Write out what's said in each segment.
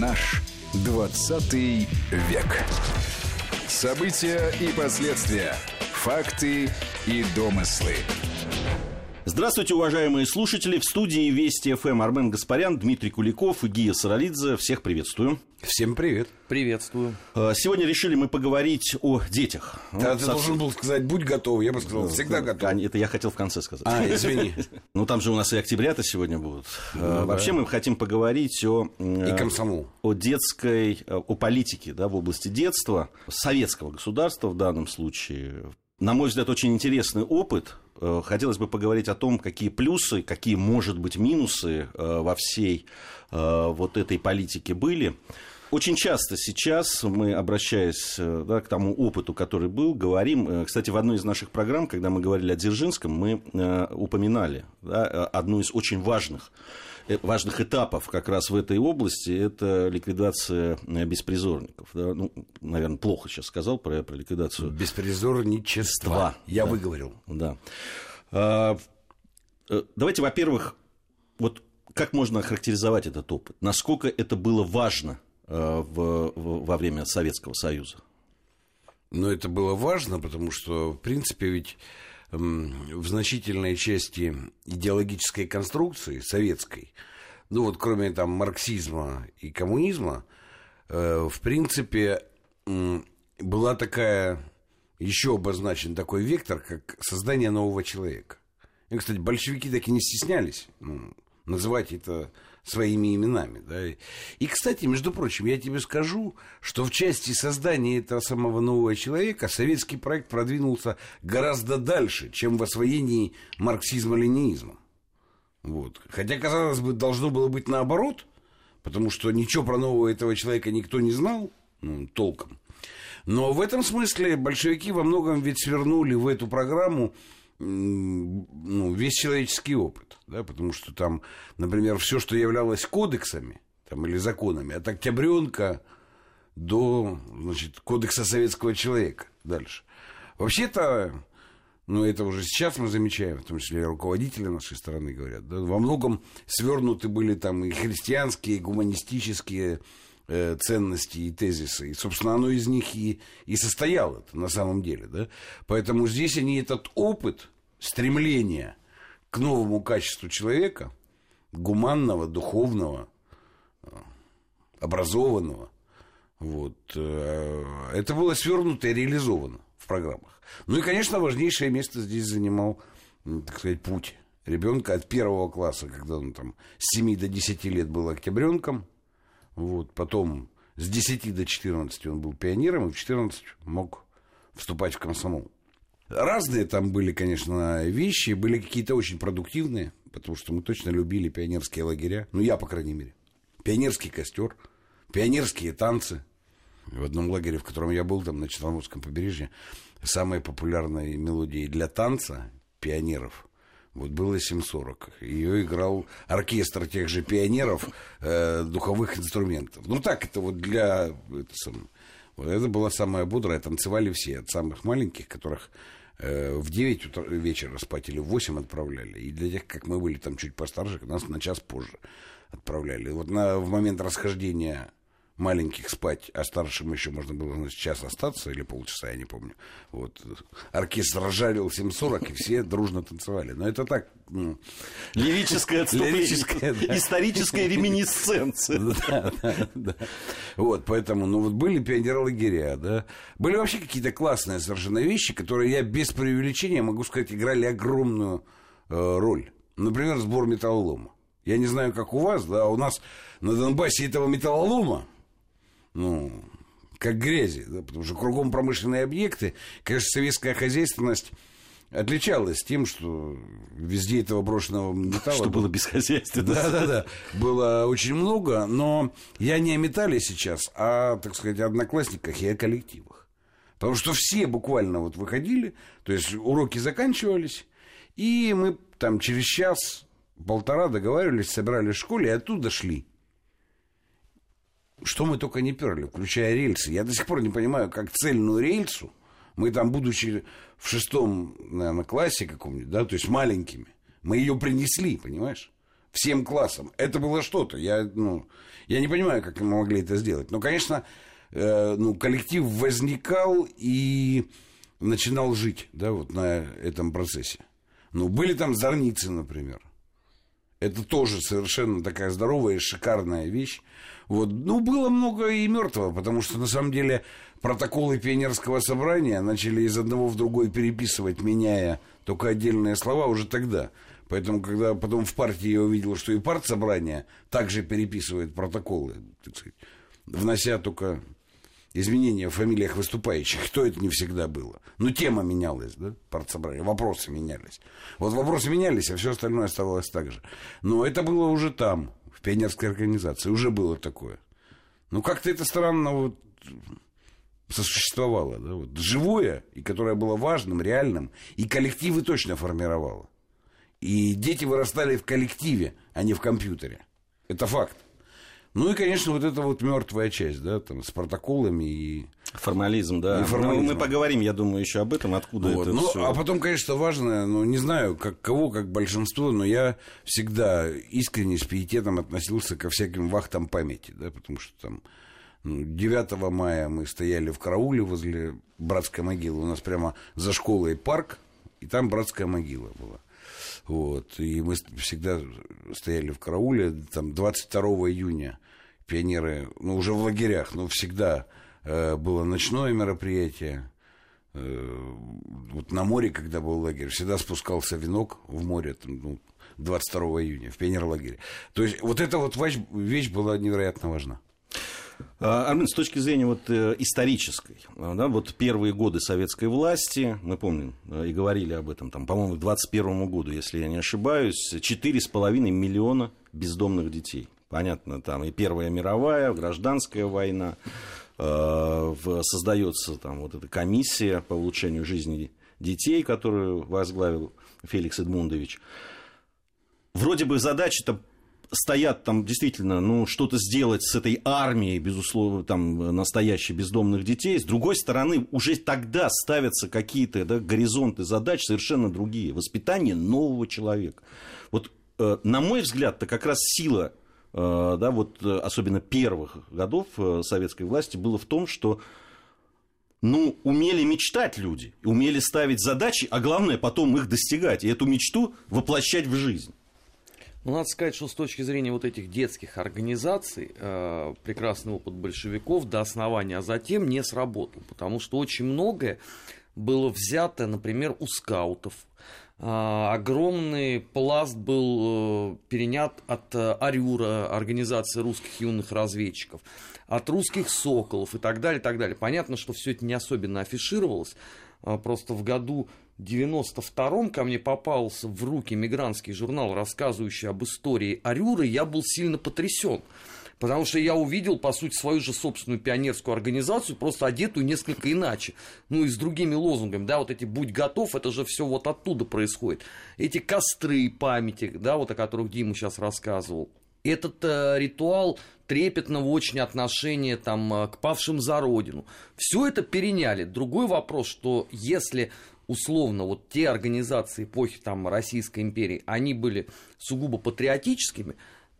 Наш 20 век. События и последствия. Факты и домыслы. Здравствуйте, уважаемые слушатели. В студии Вести ФМ Армен Гаспарян, Дмитрий Куликов и Гия Саралидзе. Всех приветствую. Всем привет. Приветствую. Э, Сегодня решили мы поговорить о детях. Да, Ну, ты совсем- должен был сказать, будь готов. Я бы сказал, всегда готов. А, Это я хотел в конце сказать. А, извини. Ну, там же у нас и октябрята сегодня будут. Э, Вообще мы хотим поговорить о... э, И комсомол. О детской, э, о политике да, в области детства, советского государства в данном случае. На мой взгляд, очень интересный опыт. Э, Хотелось бы поговорить о том, какие плюсы, какие, может быть, минусы э, во всей э, вот этой политике были. Очень часто сейчас мы, обращаясь да, к тому опыту, который был, говорим, кстати, в одной из наших программ, когда мы говорили о Дзержинском, мы упоминали да, одну из очень важных важных этапов как раз в этой области это ликвидация э, беспризорников. Да? Ну, наверное, плохо сейчас сказал про, про ликвидацию. Беспризорничество. Два. Я Да. выговорил. Да. А, э, Давайте, во-первых, вот как можно охарактеризовать этот опыт? Насколько это было важно э, в- в- во время Советского Союза? Но это было важно, потому что, в принципе, ведь в значительной части идеологической конструкции советской, ну вот кроме там марксизма и коммунизма, э, в принципе, была такая, еще обозначен такой вектор, как создание нового человека. И, кстати, большевики так и не стеснялись ну, называть это своими именами. Да. И, кстати, между прочим, я тебе скажу, что в части создания этого самого нового человека советский проект продвинулся гораздо дальше, чем в освоении марксизма-ленинизма. Вот. Хотя, казалось бы, должно было быть наоборот, потому что ничего про нового этого человека никто не знал ну, толком. Но в этом смысле большевики во многом ведь свернули в эту программу ну, весь человеческий опыт, да, потому что там, например, все, что являлось кодексами там, или законами, от Октябренка до значит, кодекса советского человека дальше. Вообще-то, ну, это уже сейчас мы замечаем, в том числе и руководители нашей страны говорят, да, во многом свернуты были там и христианские, и гуманистические э, ценности и тезисы. И, собственно, оно из них и, и состояло на самом деле. Да? Поэтому здесь они этот опыт стремления к новому качеству человека, гуманного, духовного, э, образованного, вот, э, это было свернуто и реализовано в программах. Ну и, конечно, важнейшее место здесь занимал, так сказать, путь ребенка от первого класса, когда он там с 7 до 10 лет был октябренком, вот, потом с 10 до 14 он был пионером, и в 14 мог вступать в комсомол. Разные там были, конечно, вещи, были какие-то очень продуктивные, потому что мы точно любили пионерские лагеря, ну, я, по крайней мере. Пионерский костер, пионерские танцы. В одном лагере, в котором я был, там на Черноморском побережье, самой популярной мелодией для танца пионеров вот было 7.40. Ее играл оркестр тех же пионеров э, духовых инструментов. Ну так, это вот для... Это, сам- вот это была самая бодрая. Танцевали все, от самых маленьких, которых э, в 9 утра, вечера спать или в 8 отправляли. И для тех, как мы были там чуть постарше, нас на час позже отправляли. Вот на, в момент расхождения маленьких спать, а старшим еще можно было, значит, час остаться или полчаса, я не помню. Вот. Оркестр разжарил 7.40, и все дружно танцевали. Но это так, ну, Лирическое отступление, Лирическое, да. историческая реминисценция. да, да, да. Вот, поэтому, ну, вот были пионерлагеря, да. Были вообще какие-то классные совершенно вещи, которые я без преувеличения, могу сказать, играли огромную э, роль. Например, сбор металлолома. Я не знаю, как у вас, да, а у нас на Донбассе этого металлолома, ну, как грязи, да, потому что кругом промышленные объекты. Конечно, советская хозяйственность отличалась тем, что везде этого брошенного металла... Что было бесхозяйственно. Да, да, да. Было очень много, но я не о металле сейчас, а, так сказать, о одноклассниках и о коллективах. Потому что все буквально вот выходили, то есть уроки заканчивались, и мы там через час, полтора договаривались, собирались в школе и оттуда шли. Что мы только не перли, включая рельсы. Я до сих пор не понимаю, как цельную рельсу мы там, будучи в шестом, наверное, классе каком-нибудь, да, то есть маленькими, мы ее принесли, понимаешь? всем классом. Это было что-то. Я, ну, я не понимаю, как мы могли это сделать. Но, конечно, э, ну, коллектив возникал и начинал жить да, вот на этом процессе. Ну, были там зорницы, например. Это тоже совершенно такая здоровая и шикарная вещь. Вот. Ну, было много и мертвого, потому что, на самом деле, протоколы пионерского собрания начали из одного в другой переписывать, меняя только отдельные слова уже тогда. Поэтому, когда потом в партии я увидел, что и партсобрание также переписывает протоколы, так сказать, внося только изменения в фамилиях выступающих, то это не всегда было. Но тема менялась, да, партсобрания, вопросы менялись. Вот вопросы менялись, а все остальное оставалось так же. Но это было уже там, в пионерской организации, уже было такое. Ну, как-то это странно вот сосуществовало, да, вот, живое, и которое было важным, реальным, и коллективы точно формировало. И дети вырастали в коллективе, а не в компьютере. Это факт. Ну и, конечно, вот эта вот мертвая часть, да, там, с протоколами и... Формализм, да. И формализм. Ну, мы поговорим, я думаю, еще об этом, откуда вот. это ну, все. А потом, конечно, важно, ну, не знаю, как кого, как большинство, но я всегда искренне с пиететом относился ко всяким вахтам памяти, да, потому что там 9 ну, мая мы стояли в карауле возле братской могилы, у нас прямо за школой парк, и там братская могила была. Вот. И мы всегда стояли в карауле. Там 22 июня пионеры, ну, уже в лагерях, но всегда э, было ночное мероприятие. Э, вот на море, когда был лагерь, всегда спускался венок в море, там, ну, 22 июня, в пионерлагере. То есть вот эта вот вещь, была невероятно важна. А, Армен, с точки зрения вот, э, исторической, да, вот первые годы советской власти, мы помним э, и говорили об этом, там, по-моему, к 2021 году, если я не ошибаюсь, 4,5 миллиона бездомных детей. Понятно, там и Первая мировая, гражданская война, э, создается там вот эта комиссия по улучшению жизни детей, которую возглавил Феликс Эдмундович. Вроде бы задача-то стоят там действительно, ну, что-то сделать с этой армией, безусловно, там, настоящих бездомных детей. С другой стороны, уже тогда ставятся какие-то да, горизонты задач совершенно другие. Воспитание нового человека. Вот, э, на мой взгляд, то как раз сила, да, вот, э, особенно первых годов э, советской власти, было в том, что ну, умели мечтать люди, умели ставить задачи, а главное потом их достигать, и эту мечту воплощать в жизнь. Ну, надо сказать, что с точки зрения вот этих детских организаций, э, прекрасный опыт большевиков до основания, а затем не сработал, потому что очень многое было взято, например, у скаутов. Э, огромный пласт был э, перенят от э, Арюра, организации русских юных разведчиков, от русских соколов и так далее, и так далее. Понятно, что все это не особенно афишировалось, э, просто в году 92-м ко мне попался в руки мигрантский журнал, рассказывающий об истории Арюры, я был сильно потрясен. Потому что я увидел, по сути, свою же собственную пионерскую организацию, просто одетую несколько иначе. Ну и с другими лозунгами, да, вот эти «будь готов», это же все вот оттуда происходит. Эти костры памяти, да, вот о которых Дима сейчас рассказывал. Этот э, ритуал трепетного очень отношения там, э, к павшим за родину. Все это переняли. Другой вопрос, что если условно вот те организации эпохи там, Российской империи, они были сугубо патриотическими,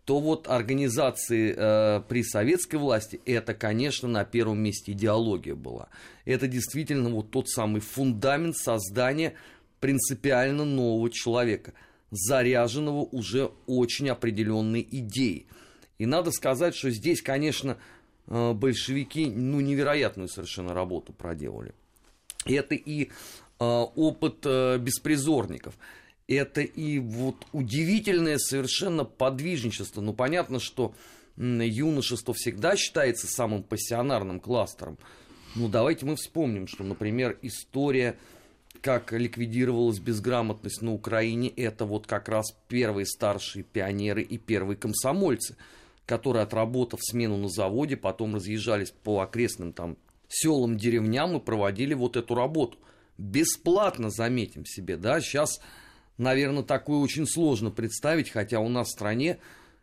то вот организации э, при советской власти, это, конечно, на первом месте идеология была. Это действительно вот тот самый фундамент создания принципиально нового человека, заряженного уже очень определенной идеей. И надо сказать, что здесь, конечно, э, большевики ну, невероятную совершенно работу проделали. Это и Э, опыт э, беспризорников. Это и вот удивительное совершенно подвижничество. Ну, понятно, что юношество всегда считается самым пассионарным кластером. Ну, давайте мы вспомним, что, например, история, как ликвидировалась безграмотность на Украине, это вот как раз первые старшие пионеры и первые комсомольцы, которые, отработав смену на заводе, потом разъезжались по окрестным там селам, деревням и проводили вот эту работу – бесплатно, заметим себе, да, сейчас, наверное, такое очень сложно представить, хотя у нас в стране,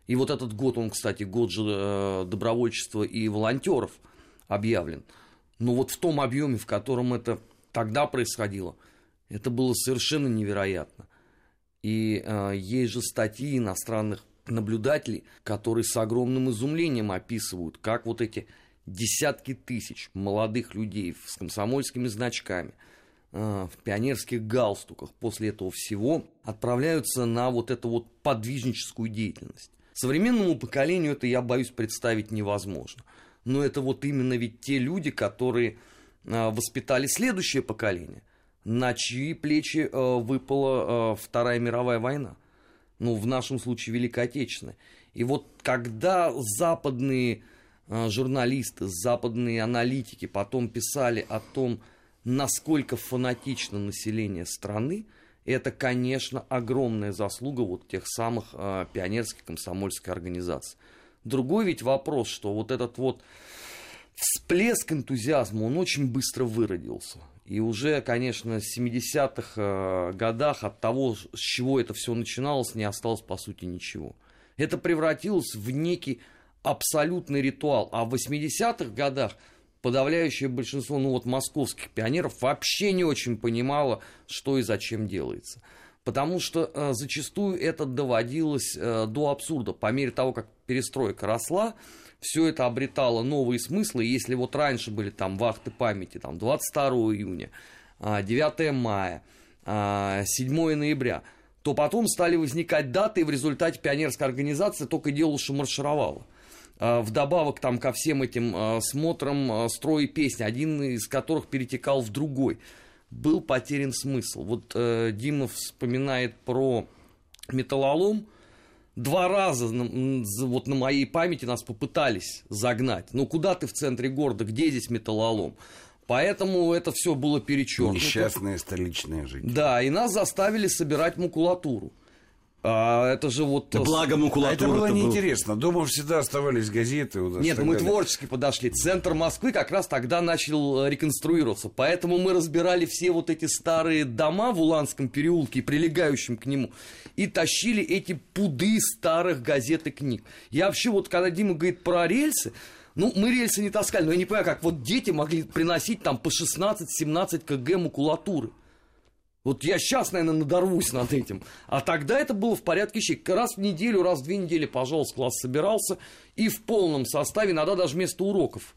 и вот этот год, он, кстати, год же э, добровольчества и волонтеров объявлен, но вот в том объеме, в котором это тогда происходило, это было совершенно невероятно. И э, есть же статьи иностранных наблюдателей, которые с огромным изумлением описывают, как вот эти десятки тысяч молодых людей с комсомольскими значками, в пионерских галстуках после этого всего отправляются на вот эту вот подвижническую деятельность. Современному поколению это, я боюсь, представить невозможно. Но это вот именно ведь те люди, которые э, воспитали следующее поколение, на чьи плечи э, выпала Вторая мировая война. Ну, в нашем случае Великая Отечественная. И вот когда западные Э, журналисты, западные аналитики потом писали о том, насколько фанатично население страны, это, конечно, огромная заслуга вот тех самых э, пионерских комсомольских организаций. Другой ведь вопрос, что вот этот вот всплеск энтузиазма, он очень быстро выродился. И уже, конечно, в 70-х э, годах от того, с чего это все начиналось, не осталось, по сути, ничего. Это превратилось в некий абсолютный ритуал. А в 80-х годах подавляющее большинство, ну вот московских пионеров вообще не очень понимало, что и зачем делается. Потому что э, зачастую это доводилось э, до абсурда. По мере того, как перестройка росла, все это обретало новые смыслы. Если вот раньше были там вахты памяти, там 22 июня, э, 9 мая, э, 7 ноября, то потом стали возникать даты, и в результате пионерская организация только делала, что маршировала. А, вдобавок там ко всем этим а, смотрам а, строй песни, один из которых перетекал в другой, был потерян смысл. Вот э, Дима вспоминает про металлолом, два раза вот на моей памяти нас попытались загнать. Ну куда ты в центре города, где здесь металлолом? Поэтому это все было перечеркнуто. Несчастные столичные жители. Да, и нас заставили собирать макулатуру. А это же вот... Да благо макулатура. Это было неинтересно. Дома всегда оставались газеты. Нас Нет, мы далее. творчески подошли. Центр Москвы как раз тогда начал э, реконструироваться. Поэтому мы разбирали все вот эти старые дома в Уланском переулке и прилегающем к нему. И тащили эти пуды старых газет и книг. Я вообще вот, когда Дима говорит про рельсы, ну, мы рельсы не таскали, но я не понимаю, как вот дети могли приносить там по 16-17 кг макулатуры. Вот я сейчас, наверное, надорвусь над этим. А тогда это было в порядке вещей. Раз в неделю, раз в две недели, пожалуйста, класс собирался. И в полном составе, иногда даже вместо уроков.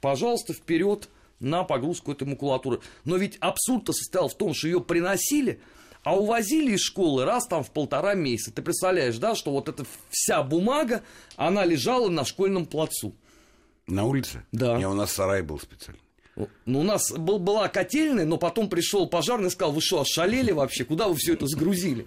Пожалуйста, вперед на погрузку этой макулатуры. Но ведь абсурд-то состоял в том, что ее приносили, а увозили из школы раз там в полтора месяца. Ты представляешь, да, что вот эта вся бумага, она лежала на школьном плацу. На улице? Да. Не, у нас сарай был специально. Ну, у нас был, была котельная, но потом пришел пожарный и сказал, вы что, ошалели вообще? Куда вы все это сгрузили?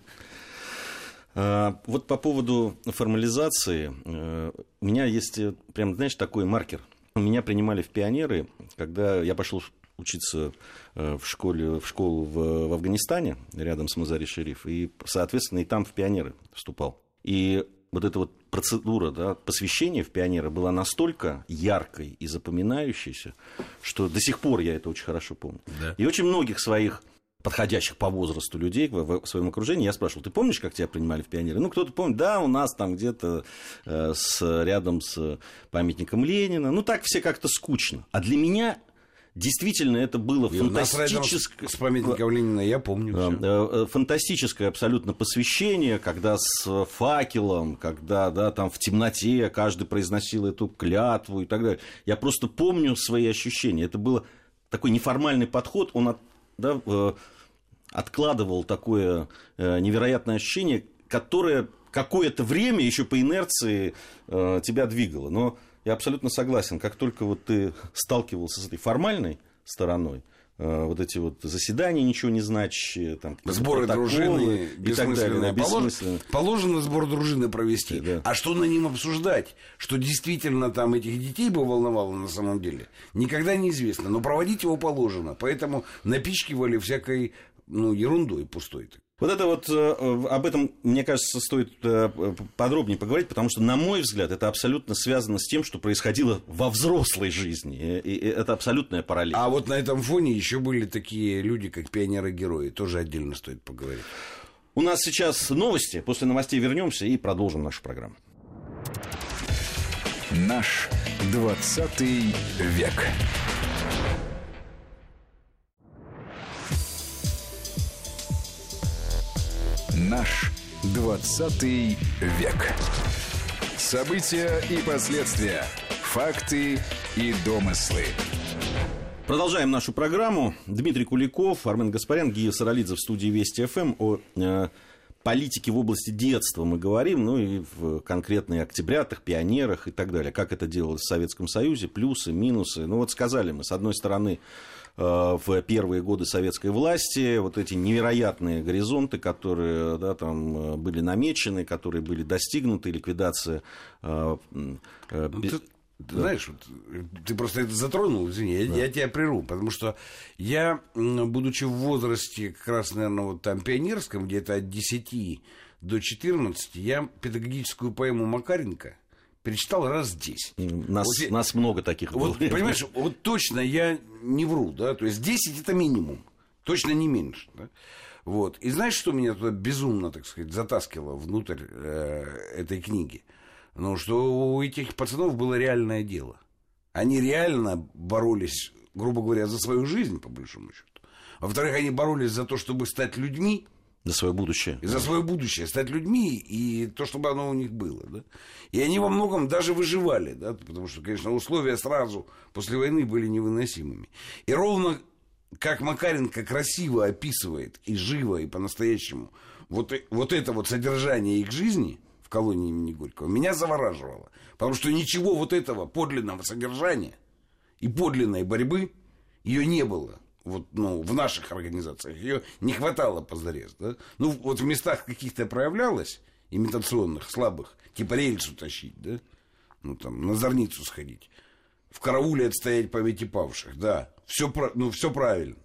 А, вот по поводу формализации, э, у меня есть э, прям, знаешь, такой маркер. Меня принимали в пионеры, когда я пошел учиться э, в школе, в школу в, в Афганистане, рядом с Мазари Шериф, и, соответственно, и там в пионеры вступал. И вот эта вот процедура да, посвящения в пионера была настолько яркой и запоминающейся, что до сих пор я это очень хорошо помню. Да. И очень многих своих подходящих по возрасту людей в, своем окружении, я спрашивал, ты помнишь, как тебя принимали в пионеры? Ну, кто-то помнит, да, у нас там где-то э, с, рядом с памятником Ленина. Ну, так все как-то скучно. А для меня Действительно, это было фантастическое... С памятником Ленина, я помню. Э, э, фантастическое абсолютно посвящение, когда с факелом, когда да, там в темноте каждый произносил эту клятву и так далее. Я просто помню свои ощущения. Это было такой неформальный подход, он от, да, э, откладывал такое невероятное ощущение, которое какое-то время еще по инерции тебя двигало. Но я абсолютно согласен. Как только вот ты сталкивался с этой формальной стороной, э, вот эти вот заседания ничего не значащие, там, сборы дружины и так далее. Положено, положено сбор дружины провести. Да. А что на ним обсуждать? Что действительно там этих детей бы волновало на самом деле? Никогда неизвестно. Но проводить его положено. Поэтому напичкивали всякой ну, ерундой пустой. Вот это вот, э, об этом, мне кажется, стоит э, подробнее поговорить, потому что, на мой взгляд, это абсолютно связано с тем, что происходило во взрослой жизни. И это абсолютная параллель. А вот на этом фоне еще были такие люди, как пионеры-герои. Тоже отдельно стоит поговорить. У нас сейчас новости. После новостей вернемся и продолжим нашу программу. Наш 20 век. Наш 20 век. События и последствия. Факты и домыслы. Продолжаем нашу программу. Дмитрий Куликов, Армен Гаспарян, Гия Саралидзе в студии Вести ФМ о э, политике в области детства мы говорим, ну и в конкретных октябрятах, пионерах и так далее. Как это делалось в Советском Союзе, плюсы, минусы. Ну вот сказали мы, с одной стороны, в первые годы советской власти, вот эти невероятные горизонты, которые да, там э, были намечены, которые были достигнуты, ликвидация... Э, ну, ты, да. Знаешь, вот, ты просто это затронул, извини, да. я, я тебя прерву, потому что я, будучи в возрасте как раз, наверное, вот там пионерском, где-то от 10 до 14, я педагогическую поэму Макаренко – перечитал раз 10. Нас, вот, нас много таких вот, было. Понимаешь, вот точно я не вру, да, то есть 10 это минимум, точно не меньше, да? Вот. И знаешь, что меня туда безумно, так сказать, затаскивало внутрь э, этой книги? Ну, что у этих пацанов было реальное дело. Они реально боролись, грубо говоря, за свою жизнь, по большому счету. Во-вторых, они боролись за то, чтобы стать людьми, за свое будущее. И за свое будущее, стать людьми, и то, чтобы оно у них было. Да? И они во многом даже выживали, да? потому что, конечно, условия сразу после войны были невыносимыми. И ровно как Макаренко красиво описывает и живо, и по-настоящему вот, вот это вот содержание их жизни в колонии имени Горького меня завораживало. Потому что ничего вот этого подлинного содержания и подлинной борьбы ее не было вот, ну, в наших организациях, ее не хватало позарез. Да? Ну, вот в местах каких-то проявлялось, имитационных, слабых, типа рельсу тащить, да? ну, там, на зорницу сходить, в карауле отстоять памяти павших, да, все, ну, все правильно.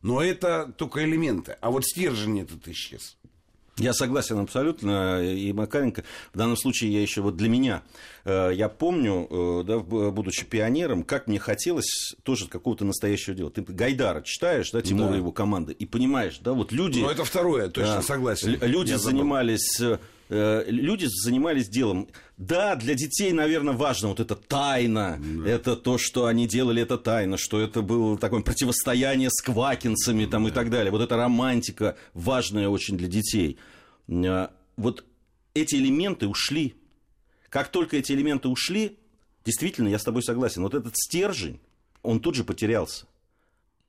Но это только элементы. А вот стержень этот исчез. Я согласен абсолютно. И Макаренко, в данном случае я еще вот для меня, э, я помню, э, да, будучи пионером, как мне хотелось тоже какого-то настоящего дела. Ты Гайдара читаешь, да, Тимура да. и его команды, и понимаешь, да, вот люди... Ну, это второе, точно да, согласен. Люди занимались э, люди занимались делом. Да, для детей, наверное, важно вот эта тайна, да. это то, что они делали, это тайна, что это было такое противостояние с квакинцами там, да. и так далее. Вот эта романтика важная очень для детей. А, вот эти элементы ушли. Как только эти элементы ушли, действительно, я с тобой согласен, вот этот стержень, он тут же потерялся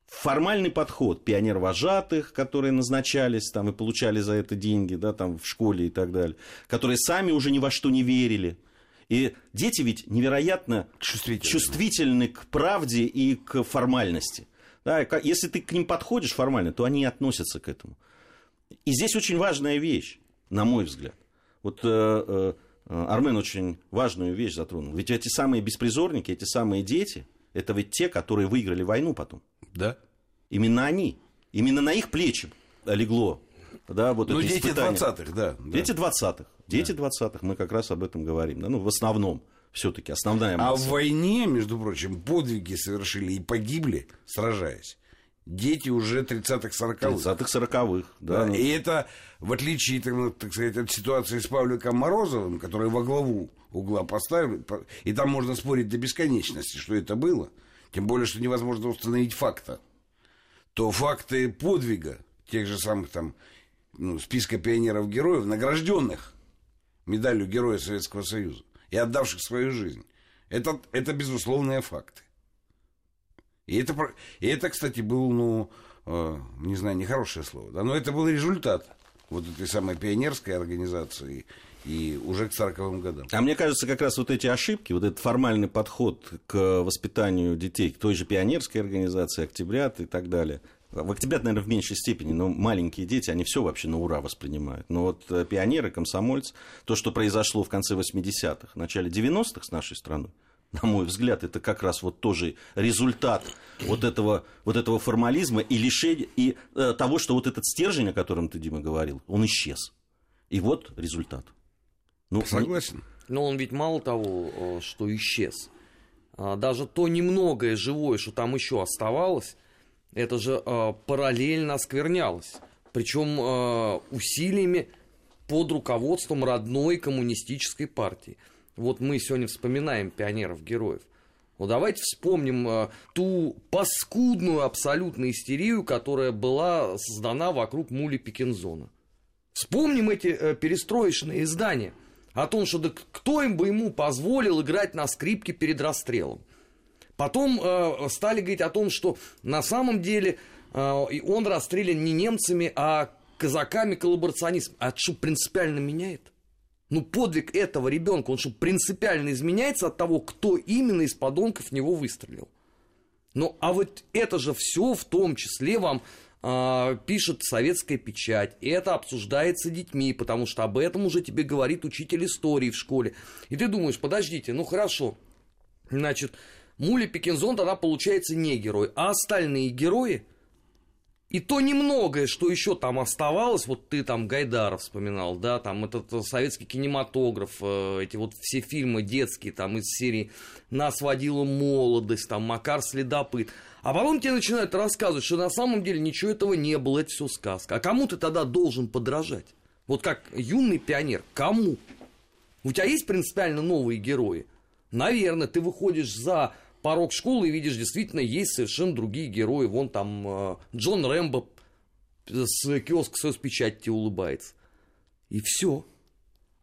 формальный подход пионер-вожатых, которые назначались там и получали за это деньги, да, там в школе и так далее, которые сами уже ни во что не верили. И дети ведь невероятно чувствительны, чувствительны к правде и к формальности. Да, если ты к ним подходишь формально, то они относятся к этому. И здесь очень важная вещь, на мой взгляд. Вот э, э, Армен очень важную вещь затронул. Ведь эти самые беспризорники, эти самые дети, это ведь те, которые выиграли войну потом. Да. Именно они. Именно на их плечи легло. Да, вот ну, дети 20-х, да, да. Дети 20-х. Дети да. 20-х, мы как раз об этом говорим. Да? Ну, в основном все-таки основная масса. А в войне, между прочим, подвиги совершили и погибли, сражаясь. Дети уже 30-х, 40-х. 30-х, 40-х, да. да. И это, в отличие, так, так сказать, от ситуации с Павликом Морозовым, который во главу угла поставили, и там можно спорить до бесконечности, что это было, тем более, что невозможно установить факта, то факты подвига тех же самых там ну, списка пионеров-героев, награжденных медалью Героя Советского Союза и отдавших свою жизнь, это, это безусловные факты. И это, и это, кстати, был, ну, э, не знаю, нехорошее слово, да, но это был результат вот этой самой пионерской организации и уже к 40-м годам. А мне кажется, как раз вот эти ошибки, вот этот формальный подход к воспитанию детей, к той же пионерской организации, октябрят и так далее, в октябрят, наверное, в меньшей степени, но маленькие дети, они все вообще на ура воспринимают. Но вот э, пионеры, комсомольцы, то, что произошло в конце 80-х, начале 90-х с нашей страной, на мой взгляд, это как раз вот тоже результат вот этого, вот этого формализма и лишения, и э, того, что вот этот стержень, о котором ты, Дима, говорил, он исчез. И вот результат. Ну, Согласен. Но он ведь мало того, э, что исчез. А, даже то немногое живое, что там еще оставалось, это же э, параллельно осквернялось. Причем э, усилиями под руководством родной коммунистической партии. Вот мы сегодня вспоминаем пионеров-героев. Ну, давайте вспомним э, ту паскудную абсолютно истерию, которая была создана вокруг Мули Пикензона. Вспомним эти э, перестроечные издания о том, что да кто им бы ему позволил играть на скрипке перед расстрелом. Потом э, стали говорить о том, что на самом деле э, он расстрелян не немцами, а казаками-коллаборационистами. А что, принципиально меняет? Ну, подвиг этого ребенка, он что, принципиально изменяется от того, кто именно из подонков в него выстрелил? Ну, а вот это же все в том числе вам э, пишет советская печать, это обсуждается детьми, потому что об этом уже тебе говорит учитель истории в школе. И ты думаешь, подождите, ну хорошо, значит, Мули Пикинзон тогда получается не герой, а остальные герои – и то немногое, что еще там оставалось, вот ты там Гайдара вспоминал, да, там этот э, советский кинематограф, э, эти вот все фильмы детские, там из серии «Нас водила молодость», там «Макар следопыт». А потом тебе начинают рассказывать, что на самом деле ничего этого не было, это все сказка. А кому ты тогда должен подражать? Вот как юный пионер, кому? У тебя есть принципиально новые герои? Наверное, ты выходишь за порог школы и видишь, действительно, есть совершенно другие герои. Вон там э, Джон Рэмбо с киоска соцпечати тебе улыбается. И все.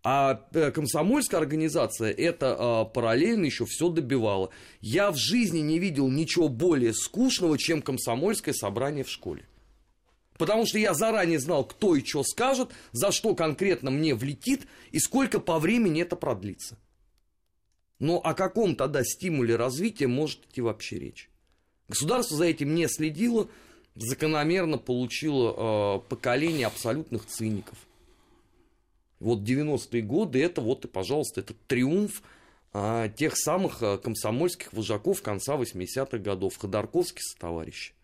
А э, комсомольская организация это а, параллельно еще все добивала. Я в жизни не видел ничего более скучного, чем комсомольское собрание в школе. Потому что я заранее знал, кто и что скажет, за что конкретно мне влетит и сколько по времени это продлится. Но о каком тогда стимуле развития может идти вообще речь? Государство за этим не следило, закономерно получило э, поколение абсолютных циников. Вот 90-е годы, это вот и, пожалуйста, это триумф э, тех самых э, комсомольских вожаков конца 80-х годов, Ходорковский со товарищи.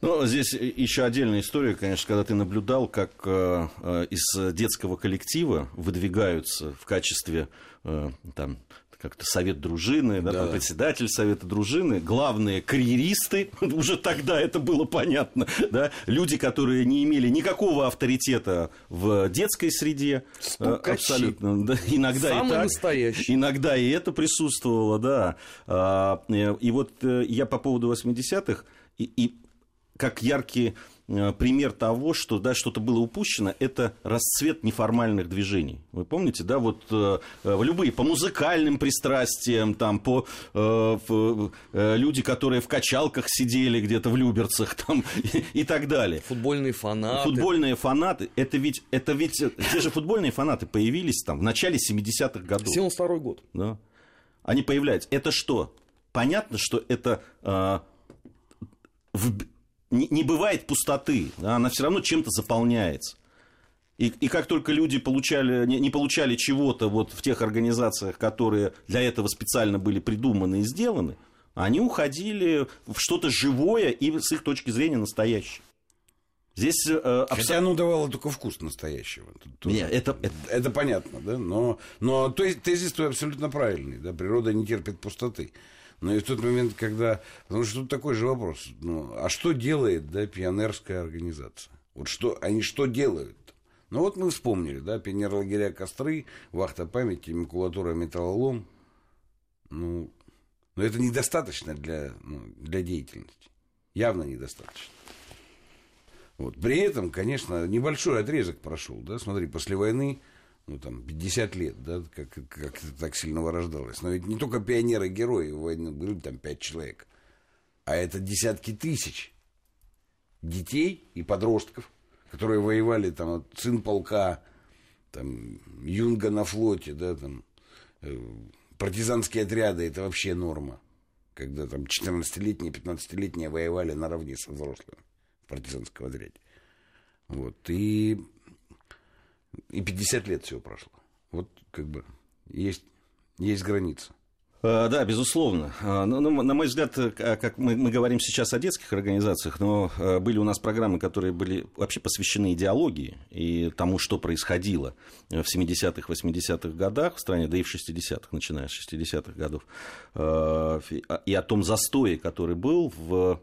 Ну, здесь еще отдельная история, конечно, когда ты наблюдал, как э, э из детского коллектива выдвигаются в качестве э, там, как-то совет дружины, да, да. Там, председатель совета дружины, главные карьеристы, уже тогда это было понятно, да, люди, которые не имели никакого авторитета в детской среде, Стукачи. абсолютно, да, иногда Самый и так, настоящий. иногда и это присутствовало, да, а, и вот э, я по поводу 80-х и, и как яркий Э, пример того, что да, что-то было упущено, это расцвет неформальных движений. Вы помните, да, вот э, в любые, по музыкальным пристрастиям, там, по э, в, э, люди, которые в качалках сидели где-то в Люберцах, там, и, и так далее. Футбольные фанаты. Футбольные фанаты, это ведь, это ведь, те же футбольные фанаты появились там в начале 70-х годов. 72 год. Да. Они появляются. Это что? Понятно, что это э, в, не, не бывает пустоты, она все равно чем-то заполняется. И, и как только люди получали, не, не получали чего-то вот в тех организациях, которые для этого специально были придуманы и сделаны, они уходили в что-то живое и с их точки зрения настоящее. Здесь э, абсолютно... Хотя оно давало только вкус настоящего. Тут Нет, это, это... это понятно, да? Но, но тезис твой абсолютно правильный. Да? Природа не терпит пустоты. Но и в тот момент, когда... Потому что тут такой же вопрос. Ну, а что делает да, пионерская организация? Вот что, они что делают? Ну вот мы вспомнили, да, пионер-лагеря Костры, вахта памяти, макулатура металлолом. Ну, но это недостаточно для, ну, для деятельности. Явно недостаточно. Вот. При этом, конечно, небольшой отрезок прошел. Да? Смотри, после войны ну, там, 50 лет, да, как, как это так сильно вырождалось. Но ведь не только пионеры-герои войны были там 5 человек, а это десятки тысяч детей и подростков, которые воевали, там, сын полка, там, юнга на флоте, да, там, э, партизанские отряды, это вообще норма. Когда там 14-летние, 15-летние воевали наравне со взрослыми в партизанском отряде. Вот, и и 50 лет всего прошло. Вот как бы есть, есть граница. Э, да, безусловно. Э, но, ну, на мой взгляд, э, как мы, мы говорим сейчас о детских организациях, но были у нас программы, которые были вообще посвящены идеологии и тому, что происходило в 70-х, 80-х годах в стране, да и в 60-х, начиная с 60-х годов, и о том застое, который был в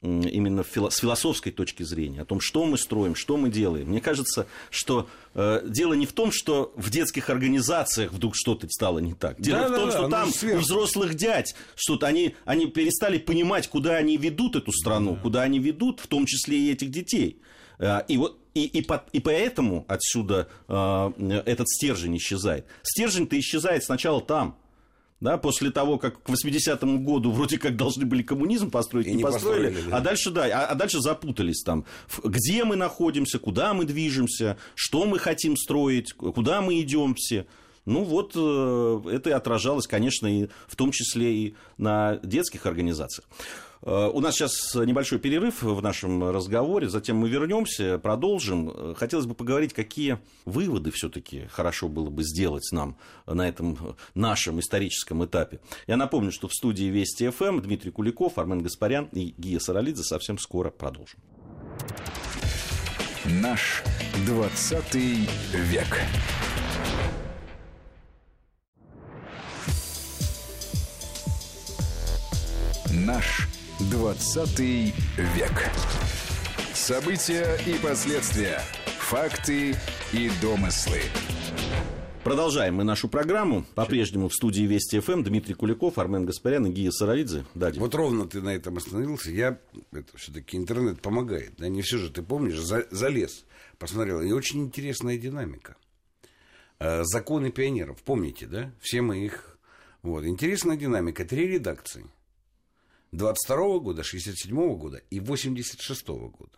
именно с философской точки зрения, о том, что мы строим, что мы делаем. Мне кажется, что э, дело не в том, что в детских организациях вдруг что-то стало не так. Дело да, в том, да, что там у взрослых дядь что-то они, они перестали понимать, куда они ведут эту страну, да. куда они ведут, в том числе и этих детей. Э, и вот и, и, по, и поэтому отсюда э, этот стержень исчезает. Стержень-то исчезает сначала там, да, после того, как к 80-му году вроде как должны были коммунизм построить, И не, не построили, построили, да. а дальше, да, а, а дальше запутались там, где мы находимся, куда мы движемся, что мы хотим строить, куда мы идем все. Ну вот э, это и отражалось, конечно, и в том числе и на детских организациях. Э, У нас сейчас небольшой перерыв в нашем разговоре, затем мы вернемся, продолжим. Э, Хотелось бы поговорить, какие выводы все-таки хорошо было бы сделать нам на этом э, нашем историческом этапе. Я напомню, что в студии Вести ФМ Дмитрий Куликов, Армен Гаспарян и Гия Саралидзе совсем скоро продолжим. Наш 20 век. Наш 20 век. События и последствия. Факты и домыслы. Продолжаем мы нашу программу. По-прежнему в студии Вести ФМ Дмитрий Куликов, Армен Гаспарян и Гия Саралидзе. Да, Дим? Вот ровно ты на этом остановился. Я, это все-таки интернет помогает. Да не все же, ты помнишь, за- залез, посмотрел. И очень интересная динамика. Э, Законы пионеров, помните, да? Все мы их... Вот, интересная динамика. Три редакции. 22 года, 67 года и 86 года.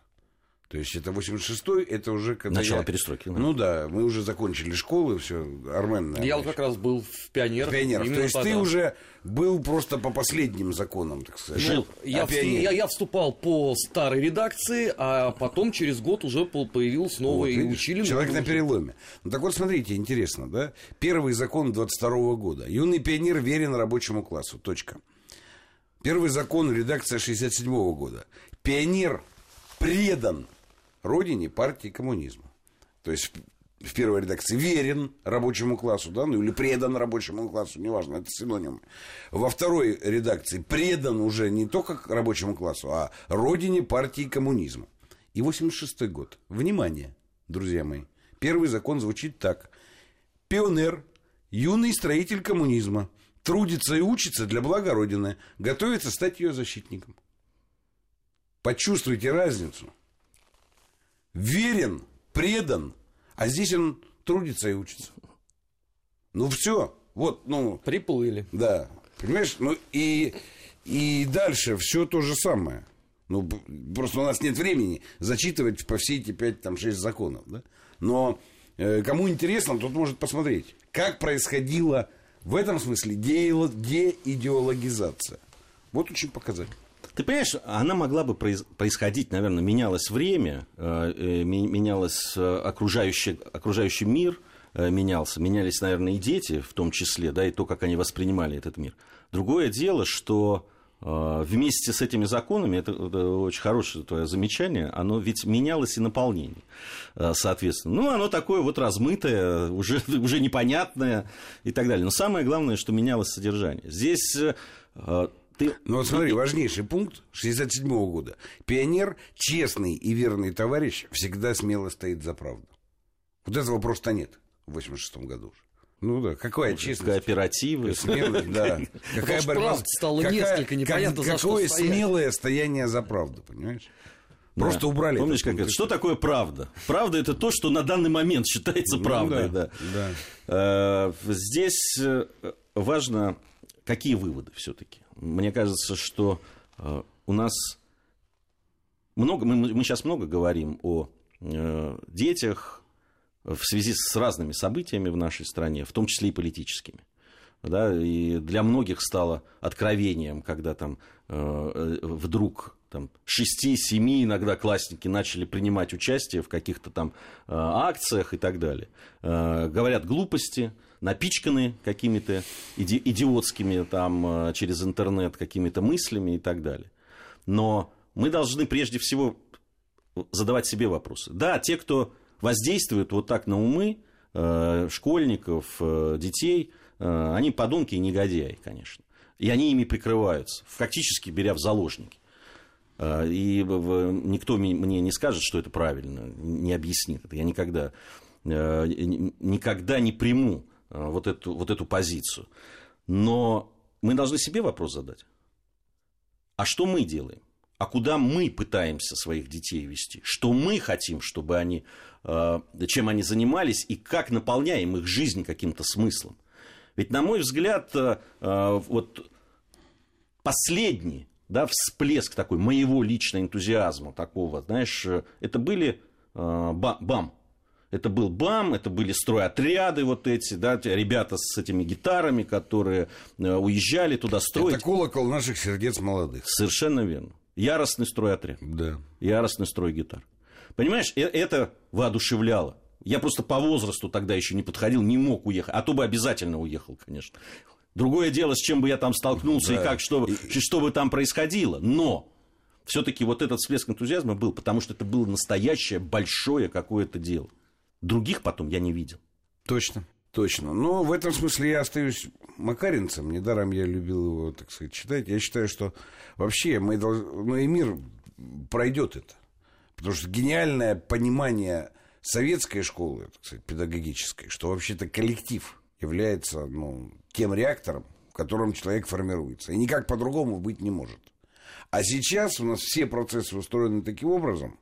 То есть это 86-й, это уже когда Начало я- перестройки, да. Ну да, мы уже закончили школу, все, Армен. наверное, Я вот как раз был в пионерах. Пионеров. именно То есть ты тогда. уже был просто по последним законам, так сказать. Ну, я, А пионер? я, я вступал по старой редакции, а потом через год уже по- появилась Вот, и учили Человек на переломе. Ну так вот, смотрите, интересно, да? Первый закон 22 года. Юный пионер верен рабочему классу. Точка. Первый закон редакция 67 года. Пионер предан родине, партии, коммунизму. То есть в- первой редакции верен рабочему классу, да, ну или предан рабочему классу, неважно, это синоним. Во второй редакции предан уже не только рабочему классу, а родине, партии, коммунизму. И 86 год. Внимание, друзья мои. Первый закон звучит так. Пионер, юный строитель коммунизма, трудится и учится для блага Родины, готовится стать ее защитником. Почувствуйте разницу. Верен, предан, а здесь он трудится и учится. Ну все, вот, ну, Приплыли. да, понимаешь, ну и, и дальше все то же самое. Ну, просто у нас нет времени зачитывать по все эти пять, там, шесть законов, да? Но э, кому интересно, тот может посмотреть, как происходила в этом смысле деидеологизация. Вот очень показательно. Ты понимаешь, она могла бы происходить, наверное, менялось время, э, э, менялось э, окружающий, окружающий мир, менялся, менялись, наверное, и дети в том числе, да, и то, как они воспринимали этот мир. Другое дело, что вместе с этими законами, это, это очень хорошее твое замечание, оно ведь менялось и наполнение, э, соответственно. Ну, оно такое вот размытое, уже, уже непонятное и так далее. Но самое главное, что менялось содержание. Здесь э, э, ты... Ну вот смотри, важнейший пункт 67 года. Пионер, честный и верный товарищ, всегда смело стоит за правду. Вот этого просто нет в 86 году уже. Ну да, какая честность? Кооперативы. Смелость, да. Какая правд стало несколько, непонятно, за что Какое смелое стояние за правду, понимаешь? Просто Да. убрали. Помнишь, как это? Что такое правда? Правда это то, что на данный момент считается Ну правдой. да, да. да. Э, Здесь э, важно, какие выводы все-таки. Мне кажется, что э, у нас много, мы, мы сейчас много говорим о детях в связи с разными событиями в нашей стране, в том числе и политическими. Да, и для многих стало откровением, когда там э, э, вдруг там, 6-7 иногда классники начали принимать участие в каких-то там э, акциях и так далее. Э, говорят глупости, напичканы какими-то иди- идиотскими там э, через интернет какими-то мыслями и так далее. Но мы должны прежде всего задавать себе вопросы. Да, те, кто воздействует вот так на умы э, школьников, э, детей, э, они подонки и негодяи, конечно. И они ими прикрываются, фактически беря в заложники. И никто мне не скажет, что это правильно, не объяснит это. Я никогда, никогда не приму вот эту, вот эту позицию. Но мы должны себе вопрос задать. А что мы делаем? а куда мы пытаемся своих детей вести, что мы хотим, чтобы они, чем они занимались и как наполняем их жизнь каким-то смыслом. Ведь, на мой взгляд, э, вот последний да, всплеск такой моего личного энтузиазма, такого, знаешь, это были БАМ, это был БАМ, это были стройотряды вот эти, да, ребята с этими гитарами, которые э, уезжали туда строить. Это колокол наших сердец молодых. Совершенно верно. Яростный стройотряд. Да. Яростный строй гитар. Понимаешь, э, это воодушевляло. Я просто по возрасту тогда еще не подходил, не мог уехать. А то бы обязательно уехал, конечно. Другое дело, с чем бы я там столкнулся да. и как, что, и... что бы там происходило. Но все-таки вот этот всплеск энтузиазма был, потому что это было настоящее большое какое-то дело. Других потом я не видел. Точно. Точно. Но в этом смысле я остаюсь макаринцем. Недаром я любил его, так сказать, читать. Я считаю, что вообще мы должны... Ну и мир пройдет это. Потому что гениальное понимание советской школы, так сказать, педагогической, что вообще-то коллектив является ну, тем реактором, в котором человек формируется. И никак по-другому быть не может. А сейчас у нас все процессы устроены таким образом,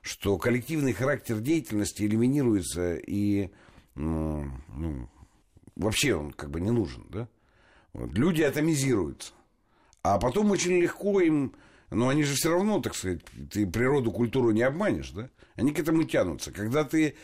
что коллективный характер деятельности элиминируется и ну, ну, вообще он как бы не нужен, да? Вот. Люди атомизируются. А потом очень легко им, но они же все равно, так сказать, ты природу, культуру не обманешь, да? Они к этому тянутся. Когда ты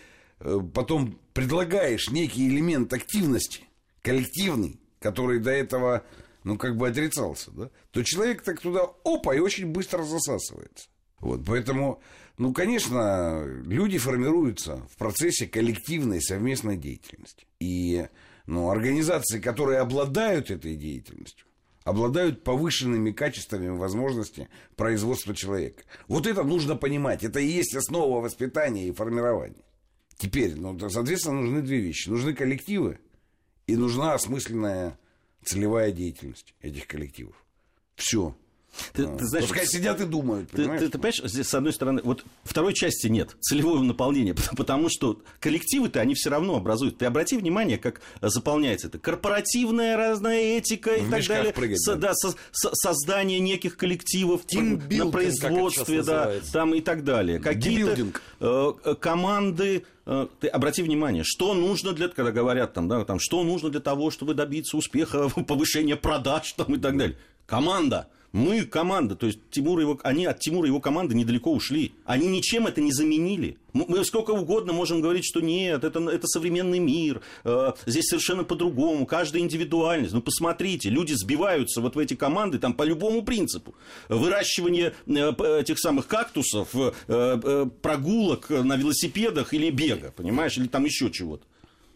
э, потом предлагаешь некий элемент активности, коллективный, который до этого, ну, как бы отрицался, да, то человек так туда, опа, и очень быстро засасывается. Вот, поэтому ну, конечно, люди формируются в процессе коллективной совместной деятельности. И ну, организации, которые обладают этой деятельностью, обладают повышенными качествами возможности производства человека. Вот это нужно понимать. Это и есть основа воспитания и формирования. Теперь, ну, соответственно, нужны две вещи. Нужны коллективы и нужна осмысленная целевая деятельность этих коллективов. Все. Ты, ты знаешь, Пускай сидят и думают, ты, ты, ты понимаешь, здесь, с одной стороны, вот второй части нет, целевого наполнения, потому что коллективы-то они все равно образуют. Ты обрати внимание, как заполняется это. Корпоративная разная этика и В так далее. Прыгать, со, да, со, со, создание неких коллективов на производстве, да, там и так далее. Какие-то э, команды э, ты обрати внимание, что нужно для, когда говорят там, да, там, что нужно для того, чтобы добиться успеха, повышения продаж там, и так далее. Команда. Мы команда, то есть Тимур его, они от Тимура и его команды недалеко ушли. Они ничем это не заменили. Мы сколько угодно можем говорить, что нет, это, это современный мир, э, здесь совершенно по-другому, каждая индивидуальность. Ну, посмотрите, люди сбиваются вот в эти команды там по любому принципу. Выращивание э, этих самых кактусов, э, э, прогулок на велосипедах или бега, понимаешь, или там еще чего-то.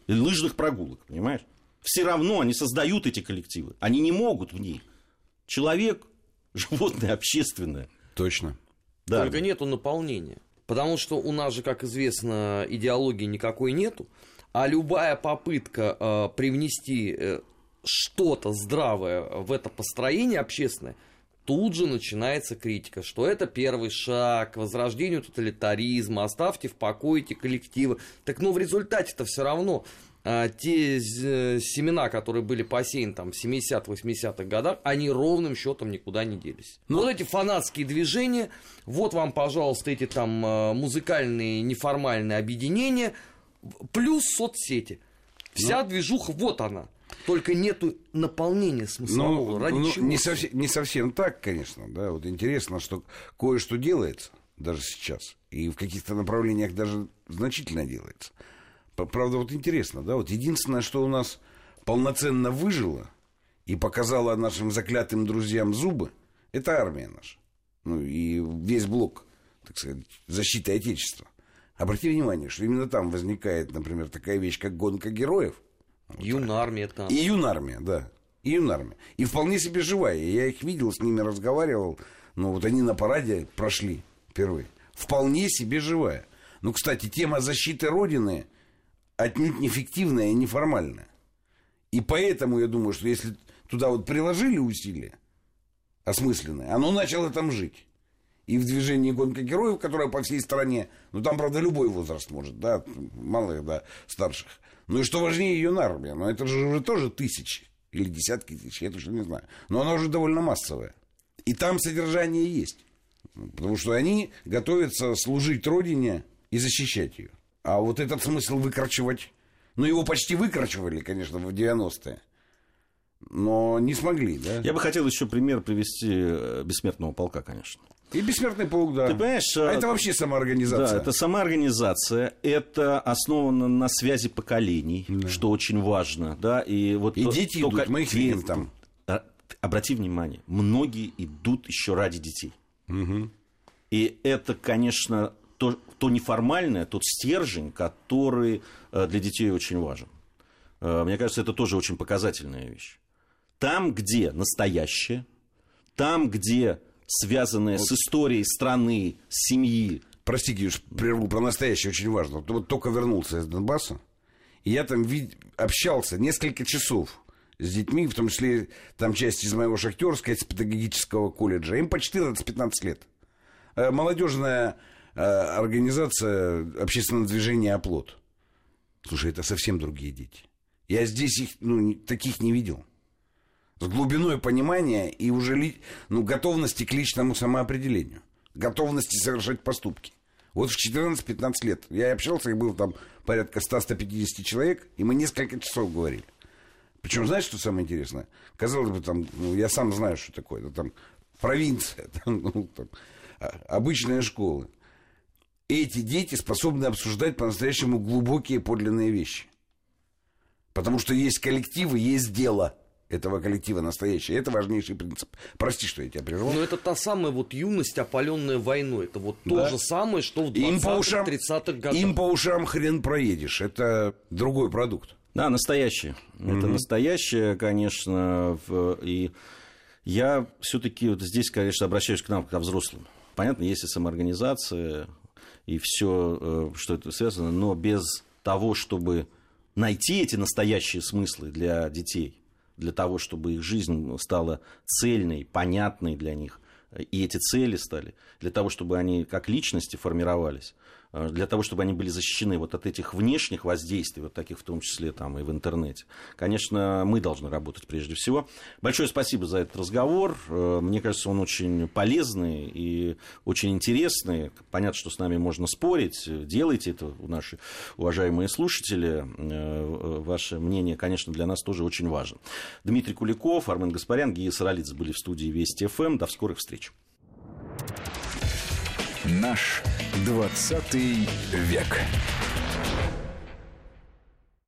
Или лыжных прогулок, понимаешь? Все равно они создают эти коллективы. Они не могут в них. Человек животное общественное. Точно. Да. Только нету наполнения. Потому что у нас же, как известно, идеологии никакой нету, а любая попытка э, привнести э, что-то здравое в это построение общественное, тут же начинается критика, что это первый шаг к возрождению тоталитаризма, оставьте в покое эти коллективы. Так ну в результате-то все равно те э, семена, которые были посеяны там в 70-80-х годах, они ровным счетом никуда не делись. Ну, вот эти фанатские движения, вот вам, пожалуйста, эти там э, музыкальные неформальные объединения, плюс соцсети. Вся ну, движуха, вот она. Только нету наполнения смыслового. Ну, Ради ну, чего? Не совсем, не совсем так, конечно. Да, вот интересно, что кое-что делается даже сейчас. И в каких-то направлениях даже значительно делается. Правда, вот интересно, да, вот единственное, что у нас полноценно выжило и показало нашим заклятым друзьям зубы, это армия наша. Ну, и весь блок, так сказать, защиты Отечества. Обрати внимание, что именно там возникает, например, такая вещь, как гонка героев. Юнармия там. И юнармия, да. И юнармия. И вполне себе живая. Я их видел, с ними разговаривал. Ну, вот они на параде прошли впервые. Вполне себе живая. Ну, кстати, тема защиты Родины отнюдь не фиктивное и неформальное. И поэтому я думаю, что если туда вот приложили усилия осмысленные, оно начало там жить. И в движении гонка героев, которая по всей стране, ну там, правда, любой возраст может, да, малых до старших. Ну и что важнее, ее армия. Но это же уже тоже тысячи или десятки тысяч, я точно не знаю. Но она уже довольно массовая. И там содержание есть. Потому что они готовятся служить Родине и защищать ее. А вот этот смысл выкрачивать... Ну, его почти выкрачивали, конечно, в 90-е. Но не смогли, да? Я бы хотел еще пример привести э, бессмертного полка, конечно. И бессмертный полк, да. Ты понимаешь, а э, это вообще самоорганизация. Да, это самоорганизация, это основано на связи поколений, Да. что очень важно, да, и вот И то- дети только идут, мы их видим там. А, Обрати внимание, многие идут еще ради детей. И это, конечно, то, неформальное, тот стержень, который э, для детей очень важен. Э, Мне кажется, это тоже очень показательная вещь. Там, где настоящее, там, где связанное с историей страны, семьи, Прости, Кирюш, прерву про настоящее, очень важно. Вот, вот только вернулся из Донбасса, и я там вид- общался несколько часов с детьми, в том числе там часть из моего шахтерского, из педагогического колледжа. Им по 14-15 лет. Э, Молодежная организация общественного движения «Оплот». Слушай, это совсем другие дети. Я здесь их, ну, таких не видел. С глубиной понимания и уже ли, ну, готовности к личному самоопределению. Готовности совершать поступки. Вот в 14-15 лет я общался, и было там порядка 100-150 человек, и мы несколько часов говорили. Причем, знаешь, что самое интересное? Казалось бы, там, ну, я сам знаю, что такое. Это там провинция, там, ну, там, а, обычная школа. Эти дети способны обсуждать по-настоящему глубокие подлинные вещи. Потому что есть коллективы, есть дело этого коллектива настоящее. Это важнейший принцип. Прости, что я тебя прервал. Но это та самая вот юность, опаленная войной. Это вот то Да. же самое, что в Им по 20-х, ушам, 30-х годах. им по ушам хрен проедешь. Это другой продукт. Да, настоящее. Это настоящее, конечно. в- И я все-таки вот здесь, конечно, обращаюсь к нам, как взрослым. Понятно, есть самоорганизация, и все, что это связано, но без того, чтобы найти эти настоящие смыслы для детей, для того, чтобы их жизнь стала цельной, понятной для них, и эти цели стали, для того, чтобы они как личности формировались, э, для того, чтобы они были защищены вот от этих внешних воздействий, вот таких в том числе там и в интернете. Конечно, мы должны работать прежде всего. Большое спасибо за этот разговор. Э, Мне кажется, он очень полезный и очень интересный. Понятно, что с нами можно спорить. Делайте это, наши уважаемые слушатели. Э, Ваше мнение, конечно, для нас тоже очень важно. Дмитрий Куликов, Армен Гаспарян, Гия Саралидзе были в студии Вести ФМ. До скорых встреч. Наш 20 век.